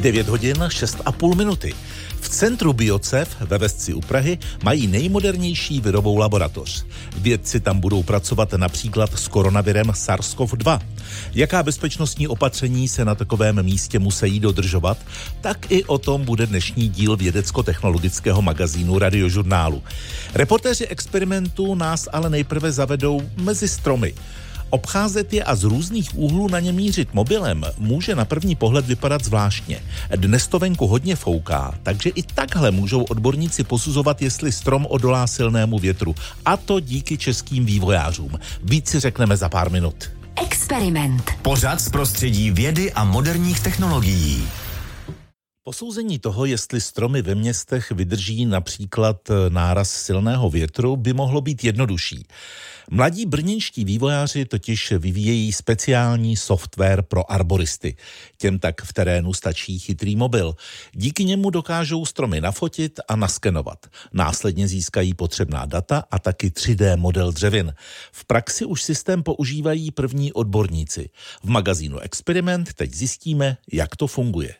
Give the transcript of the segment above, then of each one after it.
9 hodin 6,5 minuty. V centru Biocev ve Vesci u Prahy mají nejmodernější virovou laboratoř. Vědci tam budou pracovat například s koronavirem SARS-CoV-2. Jaká bezpečnostní opatření se na takovém místě musí dodržovat, tak i o tom bude dnešní díl vědecko-technologického magazínu Radiožurnálu. Reportéři experimentu nás ale nejprve zavedou mezi stromy. Obcházet je a z různých úhlů na ně mířit mobilem může na první pohled vypadat zvláštně. Dnes to venku hodně fouká, takže i takhle můžou odborníci posuzovat, jestli strom odolá silnému větru. A to díky českým vývojářům. Víc si řekneme za pár minut. Experiment. Pořád z prostředí vědy a moderních technologií. Posouzení toho, jestli stromy ve městech vydrží například náraz silného větru, by mohlo být jednodušší. Mladí brněnští vývojáři totiž vyvíjejí speciální software pro arboristy. Těm tak v terénu stačí chytrý mobil. Díky němu dokážou stromy nafotit a naskenovat. Následně získají potřebná data a taky 3D model dřevin. V praxi už systém používají první odborníci. V magazínu Experiment teď zjistíme, jak to funguje.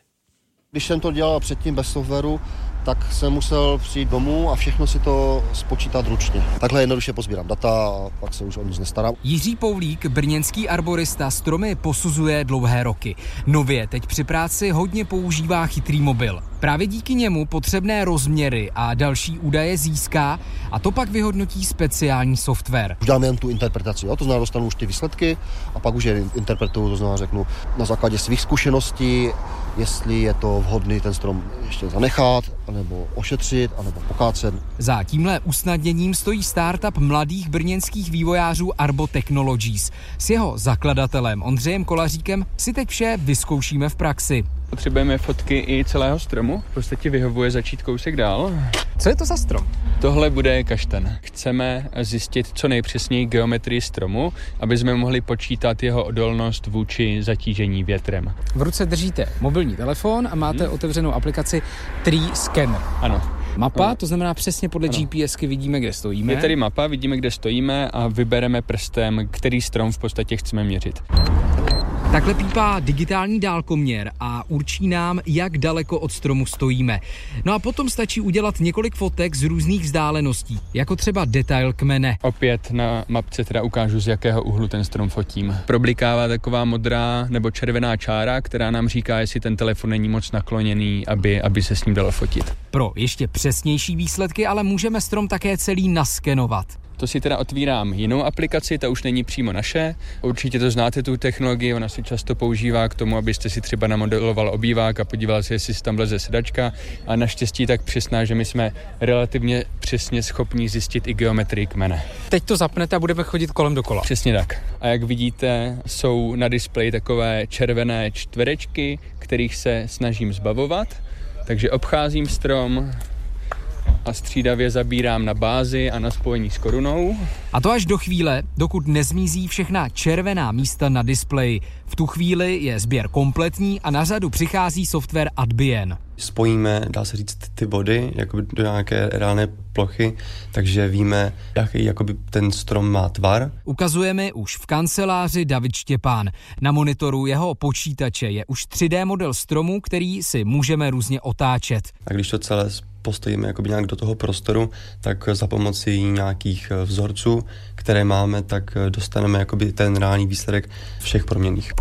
Když jsem to dělal předtím bez softwaru, tak jsem musel přijít domů a všechno si to spočítat ručně. Takhle jednoduše pozbírám data a pak se už o nic nestarám. Jiří Poulík, brněnský arborista, stromy posuzuje dlouhé roky. Nově teď při práci hodně používá chytrý mobil. Právě díky němu potřebné rozměry a další údaje získá a to pak vyhodnotí speciální software. Už dám jen tu interpretaci, jo? to znamená dostanu už ty výsledky a pak už je interpretuju, to znamená řeknu na základě svých zkušeností, jestli je to vhodný ten strom ještě zanechat, nebo ošetřit, anebo pokácet. Za tímhle usnadněním stojí startup mladých brněnských vývojářů Arbo Technologies. S jeho zakladatelem Ondřejem Kolaříkem si teď vše vyzkoušíme v praxi. Potřebujeme fotky i celého stromu. V podstatě vyhovuje začít kousek dál. Co je to za strom? Tohle bude kašten. Chceme zjistit co nejpřesněji geometrii stromu, aby jsme mohli počítat jeho odolnost vůči zatížení větrem. V ruce držíte mobilní telefon a máte hmm. otevřenou aplikaci Tree Scanner. Ano. Mapa, ano. to znamená přesně podle ano. GPSky vidíme, kde stojíme. Je tady mapa, vidíme, kde stojíme a vybereme prstem, který strom v podstatě chceme měřit. Takhle pípá digitální dálkoměr a určí nám, jak daleko od stromu stojíme. No a potom stačí udělat několik fotek z různých vzdáleností, jako třeba detail kmene. Opět na mapce teda ukážu, z jakého úhlu ten strom fotím. Problikává taková modrá nebo červená čára, která nám říká, jestli ten telefon není moc nakloněný, aby, aby se s ním dalo fotit. Pro ještě přesnější výsledky ale můžeme strom také celý naskenovat. To si teda otvírám jinou aplikaci, ta už není přímo naše. Určitě to znáte, tu technologii, ona se často používá k tomu, abyste si třeba namodeloval obývák a podíval se, jestli si tam leze sedačka. A naštěstí tak přesná, že my jsme relativně přesně schopni zjistit i geometrii kmene. Teď to zapnete a budeme chodit kolem dokola. Přesně tak. A jak vidíte, jsou na displeji takové červené čtverečky, kterých se snažím zbavovat. Takže obcházím strom, a střídavě zabírám na bázi a na spojení s korunou. A to až do chvíle, dokud nezmizí všechna červená místa na displeji. V tu chvíli je sběr kompletní a na řadu přichází software Adbien. Spojíme, dá se říct, ty body jakoby do nějaké reálné plochy, takže víme, jaký jakoby ten strom má tvar. Ukazujeme už v kanceláři David Štěpán. Na monitoru jeho počítače je už 3D model stromu, který si můžeme různě otáčet. A když to celé postojíme jakoby nějak do toho prostoru, tak za pomocí nějakých eh, vzorců, které máme, tak eh, dostaneme jakoby ten reálný výsledek všech proměných.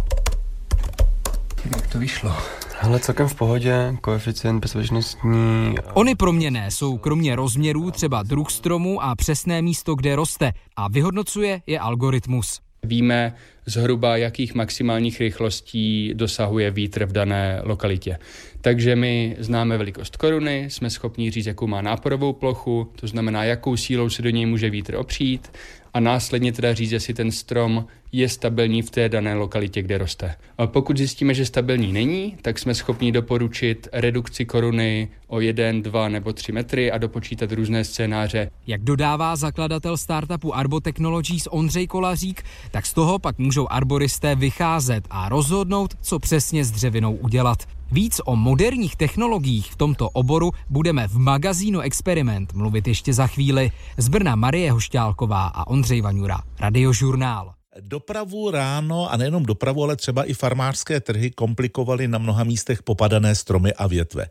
Jak to vyšlo? Ale celkem v pohodě, koeficient bezpečnostní. Ony proměné jsou kromě rozměrů třeba druh stromu a přesné místo, kde roste a vyhodnocuje je algoritmus. Víme zhruba, jakých maximálních rychlostí dosahuje vítr v dané lokalitě. Takže my známe velikost koruny, jsme schopni říct, jakou má náporovou plochu, to znamená, jakou sílou se do něj může vítr opřít a následně teda říct, jestli ten strom je stabilní v té dané lokalitě, kde roste. A pokud zjistíme, že stabilní není, tak jsme schopni doporučit redukci koruny o 1, 2 nebo 3 metry a dopočítat různé scénáře. Jak dodává zakladatel startupu Arbo Technologies Ondřej Kolařík, tak z toho pak můžou arboristé vycházet a rozhodnout, co přesně s dřevinou udělat. Víc o moderních technologiích v tomto oboru budeme v magazínu Experiment mluvit ještě za chvíli. Z Brna Marie Hošťálková a Ondřej Vaňura, Radiožurnál. Dopravu ráno a nejenom dopravu, ale třeba i farmářské trhy komplikovaly na mnoha místech popadané stromy a větve.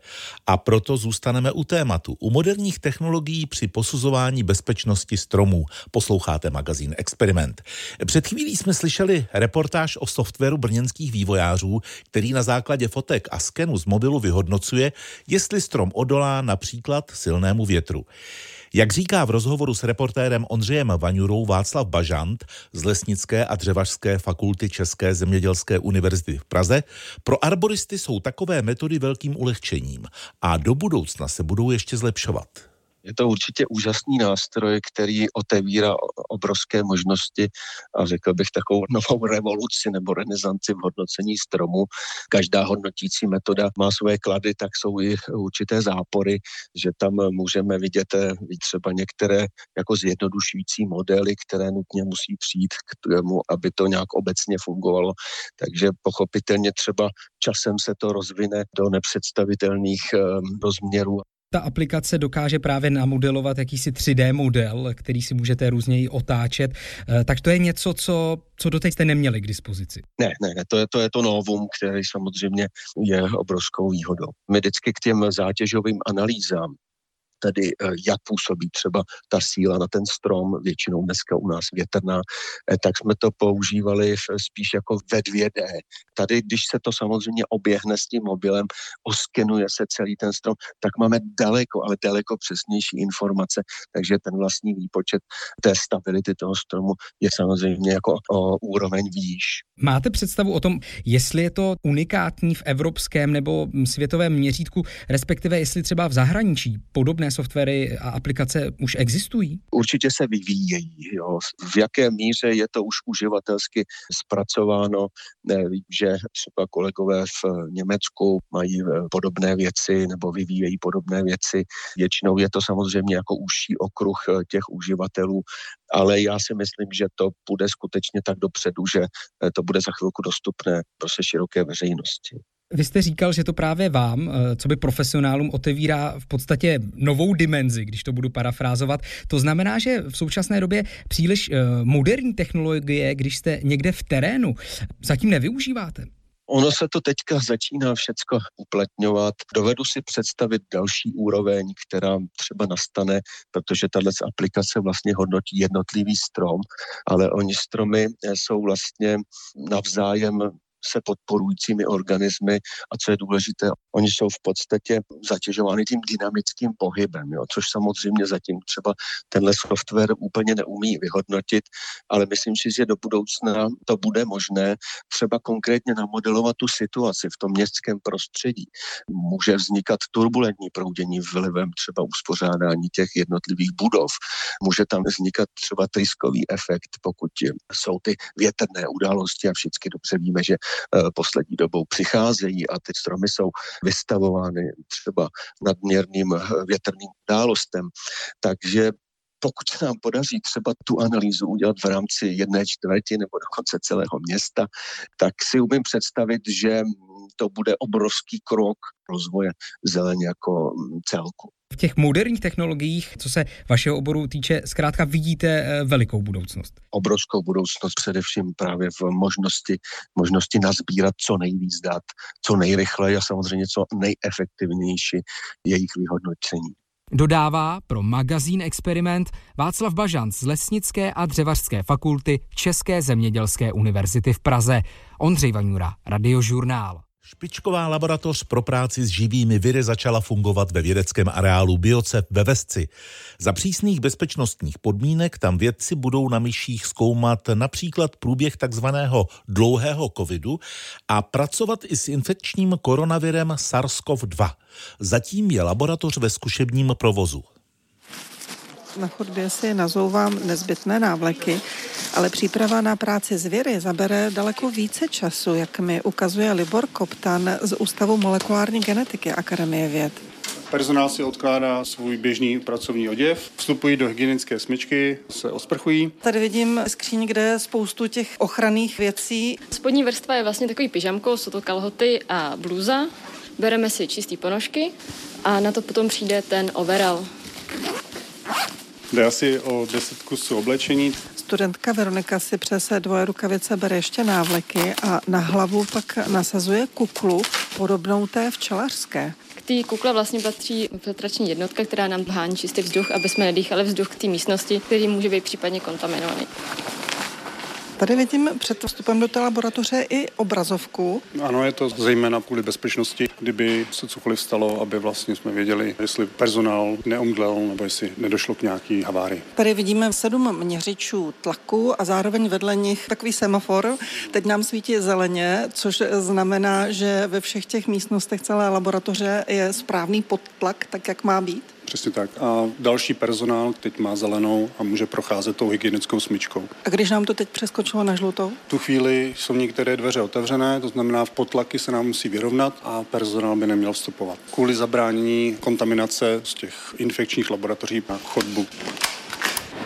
A proto zůstaneme u tématu. U moderních technologií při posuzování bezpečnosti stromů. Posloucháte magazín Experiment. Před chvílí jsme slyšeli reportáž o softwaru brněnských vývojářů, který na základě fotek a skenu z mobilu vyhodnocuje, jestli strom odolá například silnému větru. Jak říká v rozhovoru s reportérem Ondřejem Vaňurou Václav Bažant z Lesnické a dřevařské fakulty České zemědělské univerzity v Praze, pro arboristy jsou takové metody velkým ulehčením a do budoucna se budou ještě zlepšovat. Je to určitě úžasný nástroj, který otevírá obrovské možnosti a řekl bych takovou novou revoluci nebo renesanci v hodnocení stromu. Každá hodnotící metoda má své klady, tak jsou i určité zápory, že tam můžeme vidět eh, třeba některé jako zjednodušující modely, které nutně musí přijít k tomu, aby to nějak obecně fungovalo. Takže pochopitelně třeba časem se to rozvine do nepředstavitelných eh, rozměrů ta aplikace dokáže právě namodelovat jakýsi 3D model, který si můžete různěji otáčet. Eh, tak to je něco, co, co doteď jste neměli k dispozici. Ne, ne, ne to, je, to je to novum, který samozřejmě je obrovskou výhodou. My vždycky k těm zátěžovým analýzám tedy eh, jak působí třeba ta síla na ten strom, většinou dneska u nás větrná, eh, tak jsme to používali spíš jako ve 2D. Tady, když se to samozřejmě oběhne s tím mobilem, oskenuje se celý ten strom, tak máme daleko, ale daleko přesnější informace, takže ten vlastní výpočet té stability toho stromu je samozřejmě jako o úroveň výš. Máte představu o tom, jestli je to unikátní v evropském nebo světovém měřítku, respektive jestli třeba v zahraničí podobné softwary a aplikace už existují? Určitě se vyvíjejí. Jo. V jaké míře je to už uživatelsky zpracováno? Vím, že třeba kolegové v Německu mají eh, podobné věci nebo vyvíjejí podobné věci. Většinou je to samozřejmě jako užší okruh eh, těch uživatelů, ale já si myslím, že to bude skutečně tak dopředu, že eh, to bude za chvilku dostupné pro se široké veřejnosti. Vy jste říkal, že to právě vám, eh, co by profesionálům, otevírá v podstatě novou dimenzi, když to budu parafrázovat. To znamená, že v současné době příliš eh, moderní technologie, když jste někde v terénu, zatím nevyužíváte. Ono se to teďka začíná všecko uplatňovat. Dovedu si představit další úroveň, která třeba nastane, protože tahle aplikace vlastně hodnotí jednotlivý strom, ale oni stromy jsou vlastně navzájem se podporujícími organismy a co je důležité, oni jsou v podstatě zatěžovány tím dynamickým pohybem, jo, což samozřejmě zatím třeba tenhle software úplně neumí vyhodnotit, ale myslím si, že do budoucna to bude možné třeba konkrétně namodelovat tu situaci v tom městském prostředí. Může vznikat turbulentní proudění vlivem třeba uspořádání těch jednotlivých budov. Může tam vznikat třeba tryskový efekt, pokud jsou ty větrné události a všichni dobře víme, že poslední dobou přicházejí a ty stromy jsou vystavovány třeba nadměrným eh, větrným událostem. Takže pokud se nám podaří třeba tu analýzu udělat v rámci jedné čtvrti nebo dokonce celého města, tak si umím představit, že to bude obrovský krok rozvoje zeleně jako mm, celku. V těch moderních technologiích, co se vašeho oboru týče, zkrátka vidíte eh, velikou budoucnost. Obrovskou budoucnost především právě v možnosti, možnosti nazbírat co nejvíc dat, co nejrychleji a samozřejmě co nejefektivnější jejich vyhodnocení. Dodává pro magazín Experiment Václav Bažant z Lesnické a dřevařské fakulty České zemědělské univerzity v Praze. Ondřej Vaňura, Radiožurnál. Špičková laboratoř pro práci s živými viry začala fungovat ve vědeckém areálu Bioce ve Vesci. Za přísných bezpečnostních podmínek tam vědci budou na myších zkoumat například průběh takzvaného dlouhého covidu a pracovat i s infekčním koronavirem SARS-CoV-2. Zatím je laboratoř ve zkušebním provozu. Na chodbě si nazouvám nezbytné návleky, ale příprava na práci zvěry zabere daleko více času, jak mi ukazuje Libor Koptan z Ústavu molekulární genetiky Akademie věd. Personál si odkládá svůj běžný pracovní oděv, vstupují do hygienické smyčky, se osprchují. Tady vidím skříň, kde je spoustu těch ochranných věcí. Spodní vrstva je vlastně takový pyžamko, jsou to kalhoty a blůza. Bereme si čistý ponožky a na to potom přijde ten overall. Jde asi o 10 kusů oblečení studentka Veronika si přes dvoje rukavice bere ještě návleky a na hlavu pak nasazuje kuklu podobnou té včelařské. K té kukle vlastně patří filtrační jednotka, která nám hání čistý vzduch, aby jsme nedýchali vzduch k té místnosti, který může být případně kontaminovaný. Tady vidím před vstupem do té laboratoře i obrazovku. Ano, je to zejména kvůli bezpečnosti, kdyby se cokoliv stalo, aby vlastně jsme věděli, jestli personál neomdlel nebo jestli nedošlo k nějaký havárii. Tady vidíme sedm měřičů tlaku a zároveň vedle nich takový semafor. Teď nám svítí zeleně, což znamená, že ve všech těch místnostech celé laboratoře je správný podtlak, tak jak má být. Přesně tak. A další personál teď má zelenou a může procházet tou hygienickou smyčkou. A když nám to teď přeskočilo na žlutou? V tu chvíli jsou některé dveře otevřené, to znamená v potlaky se nám musí vyrovnat a personál by neměl vstupovat. Kvůli zabránění kontaminace z těch infekčních laboratoří na chodbu.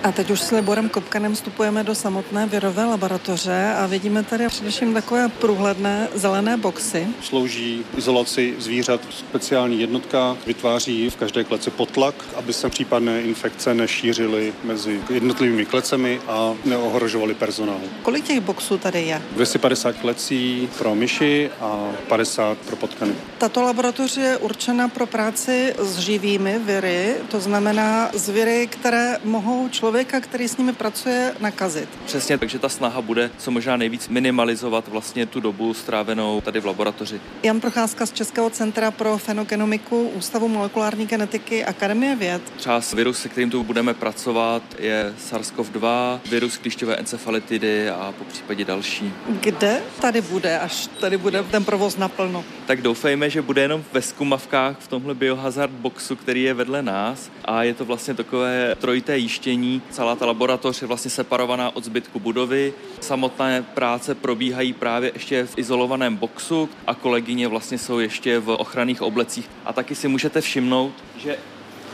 A teď už s Liborem Kopkanem vstupujeme do samotné virové laboratoře a vidíme tady především takové průhledné zelené boxy. Slouží izolaci zvířat speciální jednotka, vytváří v každé kleci potlak, aby se případné infekce nešířily mezi jednotlivými klecemi a neohrožovaly personál. Kolik těch boxů tady je? 250 klecí pro myši a 50 pro potkany. Tato laboratoř je určena pro práci s živými viry, to znamená zvěry, které mohou člověk člověka, který s nimi pracuje, nakazit. Přesně, takže ta snaha bude co možná nejvíc minimalizovat vlastně tu dobu strávenou tady v laboratoři. Jan Procházka z Českého centra pro fenogenomiku Ústavu molekulární genetiky Akademie věd. Třeba virus, se kterým tu budeme pracovat, je SARS-CoV-2, virus klíšťové encefalitidy a po případě další. Kde tady bude, až tady bude ten provoz naplno? Tak doufejme, že bude jenom ve zkumavkách v tomhle biohazard boxu, který je vedle nás a je to vlastně takové trojité jištění, Celá ta laboratoř je vlastně separovaná od zbytku budovy. Samotné práce probíhají právě ještě v izolovaném boxu a kolegyně vlastně jsou ještě v ochranných oblecích. A taky si můžete všimnout, že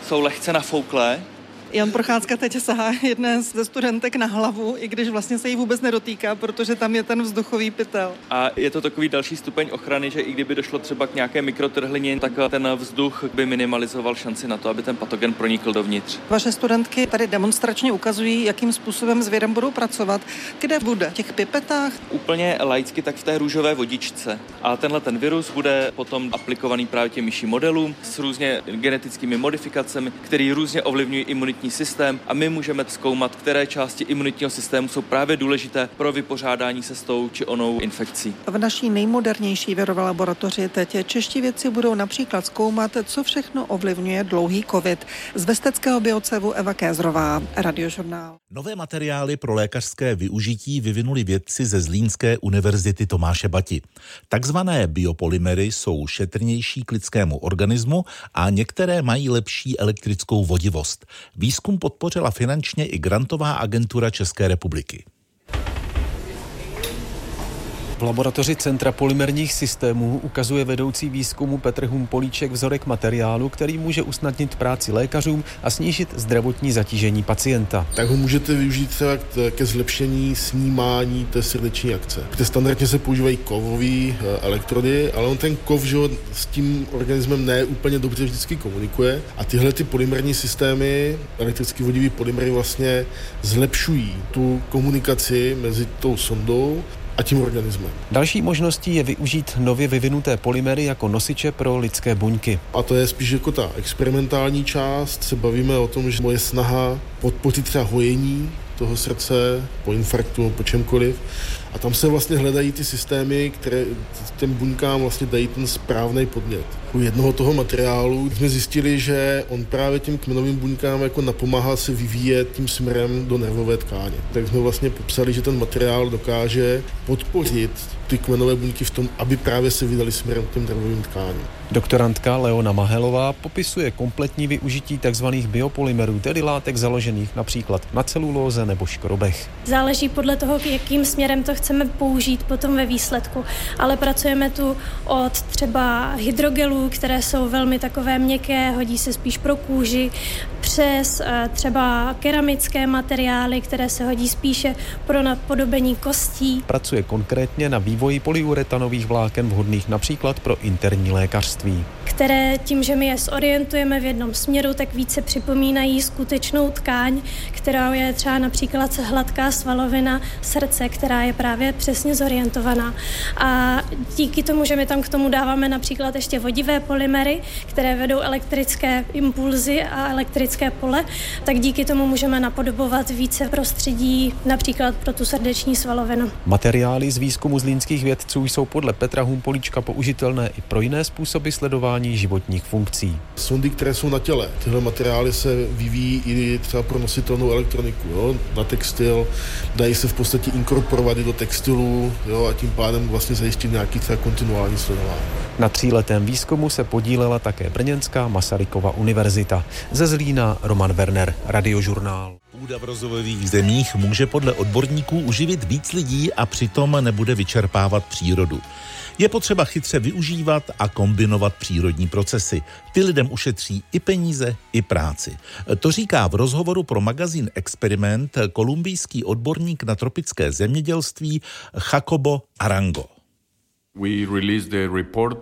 jsou lehce nafouklé, Jan Procházka teď sahá jedné ze studentek na hlavu, i když vlastně se jí vůbec nedotýká, protože tam je ten vzduchový pytel. A je to takový další stupeň ochrany, že i kdyby došlo třeba k nějaké mikrotrhlině, tak ten vzduch by minimalizoval šanci na to, aby ten patogen pronikl dovnitř. Vaše studentky tady demonstračně ukazují, jakým způsobem s vědem budou pracovat. Kde bude? V těch pipetách? Úplně laicky, tak v té růžové vodičce. A tenhle ten virus bude potom aplikovaný právě těm myší modelům s různě genetickými modifikacemi, které různě ovlivňují imunitní imunitní systém a my můžeme zkoumat, které části imunitního systému jsou právě důležité pro vypořádání se s tou či onou infekcí. V naší nejmodernější věrové laboratoři teď čeští vědci budou například zkoumat, co všechno ovlivňuje dlouhý covid. Z Vesteckého biocevu Eva Kézrová, Radiožurnál. Nové materiály pro lékařské využití vyvinuli vědci ze Zlínské univerzity Tomáše Bati. Takzvané biopolymery jsou šetrnější k lidskému organismu a některé mají lepší elektrickou vodivost. Výzkum podpořila finančně i grantová agentura České republiky. V laboratoři Centra polymerních systémů ukazuje vedoucí výzkumu Petr Humpolíček vzorek materiálu, který může usnadnit práci lékařům a snížit zdravotní zatížení pacienta. Tak ho můžete využít třeba ke zlepšení snímání té srdeční akce. Kde standardně se používají kovové eh, elektrody, ale on ten kov že s tím organismem ne úplně dobře vždycky komunikuje a tyhle ty polymerní systémy, elektricky vodivý polymery vlastně zlepšují tu komunikaci mezi tou sondou a tím organismem. Další možností je využít nově vyvinuté polymery jako nosiče pro lidské buňky. A to je spíš jako ta experimentální část. Se bavíme o tom, že moje snaha podpořit třeba hojení toho srdce po infarktu, po čemkoliv. A tam se vlastně hledají ty systémy, které těm buňkám vlastně dají ten správný podnět. U jednoho toho materiálu jsme zjistili, že on právě těm kmenovým buňkám jako napomáhá se vyvíjet tím směrem do nervové tkáně. Tak jsme vlastně popsali, že ten materiál dokáže podpořit ty kmenové buňky v tom, aby právě se vydali směrem k těm nervovým tkáním. Doktorantka Leona Mahelová popisuje kompletní využití tzv. biopolymerů, tedy látek založených například na celulóze nebo škrobech. Záleží podle toho, jakým směrem to chceme použít potom ve výsledku, ale pracujeme tu od třeba hydrogelů, které jsou velmi takové měkké, hodí se spíš pro kůži, přes eh, třeba keramické materiály, které se hodí spíše pro napodobení kostí. Pracuje konkrétně na vývoji polyuretanových vláken vhodných například pro interní lékařství. Které tím, že my je zorientujeme v jednom směru, tak více připomínají skutečnou tkáň, která je třeba například hladká svalovina srdce, která je právě přesně zorientovaná. A díky tomu, že my tam k tomu dáváme například ještě vodivé polymery, které vedou elektrické impulzy a elektrické pole, tak díky tomu můžeme napodobovat více prostředí, například pro tu srdeční svalovinu. Materiály z výzkumu zlínských vědců jsou podle Petra Humpolíčka použitelné i pro jiné způsoby sledování životních funkcí. Sondy, které jsou na těle, tyhle materiály se vyvíjí i třeba pro nositelnou elektroniku, jo, na textil, dají se v podstatě inkorporovat i do textilu jo, a tím pádem vlastně zajistit nějaký třeba kontinuální sledování. Na tříletém výzkumu se podílela také Brněnská Masarykova univerzita. Ze Zlína Roman Werner, Radiožurnál. Půda v rozvojových zemích může podle odborníků uživit víc lidí a přitom nebude vyčerpávat přírodu. Je potřeba chytře využívat a kombinovat přírodní procesy. Ty lidem ušetří i peníze, i práci. To říká v rozhovoru pro magazín Experiment kolumbijský odborník na tropické zemědělství Jacobo Arango.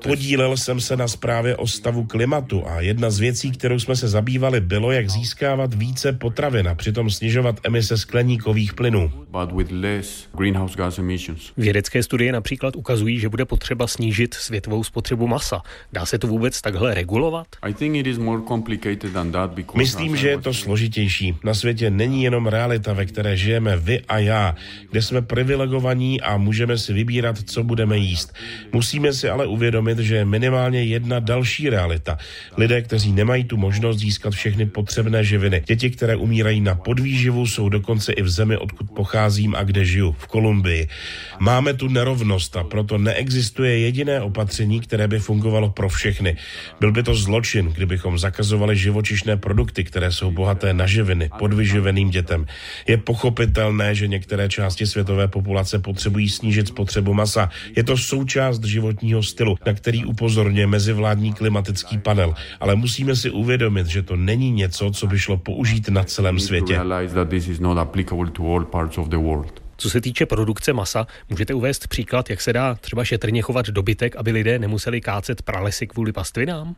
Podílel jsem se na zprávě o stavu klimatu a jedna z věcí, kterou jsme se zabývali, bylo, jak získávat více potravin a přitom snižovat emise skleníkových plynů. Vědecké studie například ukazují, že bude potřeba snížit světovou spotřebu masa. Dá se to vůbec takhle regulovat? Myslím, že je to složitější. Na světě není jenom realita, ve které žijeme vy a já, kde jsme privilegovaní a můžeme si vybírat, co budeme jíst. Musíme si ale uvědomit, že je minimálně jedna další realita. Lidé, kteří nemají tu možnost získat všechny potřebné živiny. Děti, které umírají na podvýživu, jsou dokonce i v zemi, odkud pocházím a kde žiju, v Kolumbii. Máme tu nerovnost a proto neexistuje jediné opatření, které by fungovalo pro všechny. Byl by to zločin, kdybychom zakazovali živočišné produkty, které jsou bohaté na živiny, podvyživeným dětem. Je pochopitelné, že některé části světové populace potřebují snížit spotřebu masa. Je to součást životního stylu, na který upozorňuje mezivládní klimatický panel. Ale musíme si uvědomit, že to není něco, co by šlo použít na celém světě. Co se týče produkce masa, můžete uvést příklad, jak se dá třeba šetrně chovat dobytek, aby lidé nemuseli kácet pralesy kvůli pastvinám?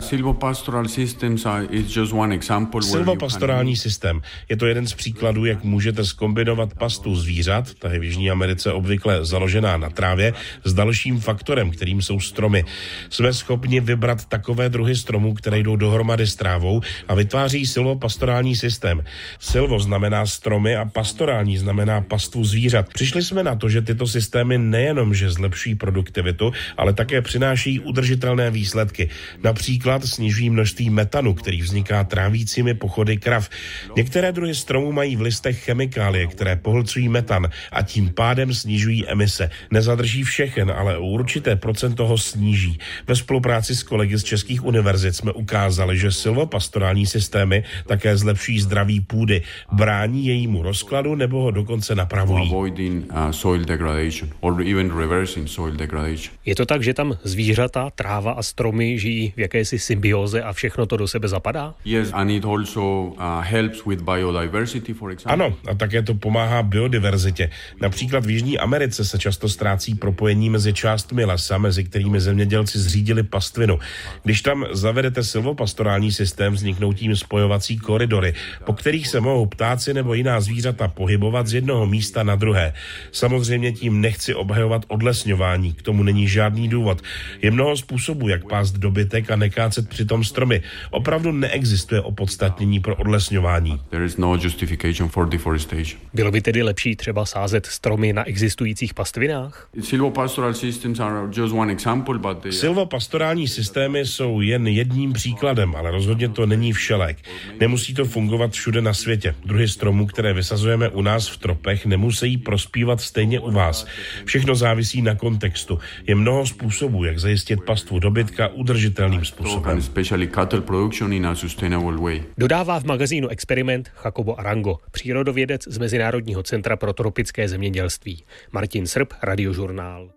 Silvopastorální systém je to jeden z příkladů, jak můžete skombinovat pastu zvířat, ta je v Jižní Americe obvykle založená na trávě, s dalším faktorem, kterým jsou stromy. Jsme schopni vybrat takové druhy stromů, které jdou dohromady s trávou a vytváří silvopastorální systém. Silvo znamená stromy a pastorální znamená pastvu zvířat. Přišli jsme na to, že tyto systémy nejenom, že zlepšují produktivitu, ale také přináší udržitelné výsledky. Například snižují množství metanu, který vzniká trávícími pochody krav. Některé druhy stromů mají v listech chemikálie, které pohlcují metan a tím pádem snižují emise. Nezadrží všechen, ale určité procento ho sníží. Ve spolupráci s kolegy z českých univerzit jsme ukázali, že silvopastorální systémy také zlepšují zdraví půdy, brání jejímu rozkladu nebo ho dokonce napravují avoiding uh, soil degradation or even reversing soil degradation. Je to tak, že tam zvířata, tráva a stromy žijí v jakési symbioze a všechno to do sebe zapadá? Yes, and it also uh, helps with biodiversity, for example. Ano, a také to pomáhá biodiverzitě. Například v Jižní Americe se často ztrácí propojení mezi částmi lesa, mezi kterými zemědělci zřídili pastvinu. Když tam zavedete silvopastorální systém, vzniknou tím spojovací koridory, po kterých se mohou ptáci nebo jiná zvířata pohybovat z jednoho místa na druhé. Samozřejmě tím nechci obhajovat odlesňování, k tomu není žádný důvod. Je mnoho způsobů, jak pást dobytek a nekácet přitom stromy. Opravdu neexistuje opodstatnění pro odlesňování. No Bylo by tedy lepší třeba sázet stromy na existujících pastvinách? Silvopastorální systémy jsou jen jedním příkladem, ale rozhodně to není všelek. Nemusí to fungovat všude na světě. Druhy stromů, které vysazujeme u nás v tropech, nemusí prospívat stejně u vás. Všechno závisí na kontextu. Je mnoho způsobů, jak zajistit pastvu dobytka udržitelným způsobem. Dodává v magazínu Experiment Jacobo Arango, přírodovědec z Mezinárodního centra pro tropické zemědělství. Martin Srb, Radiožurnál.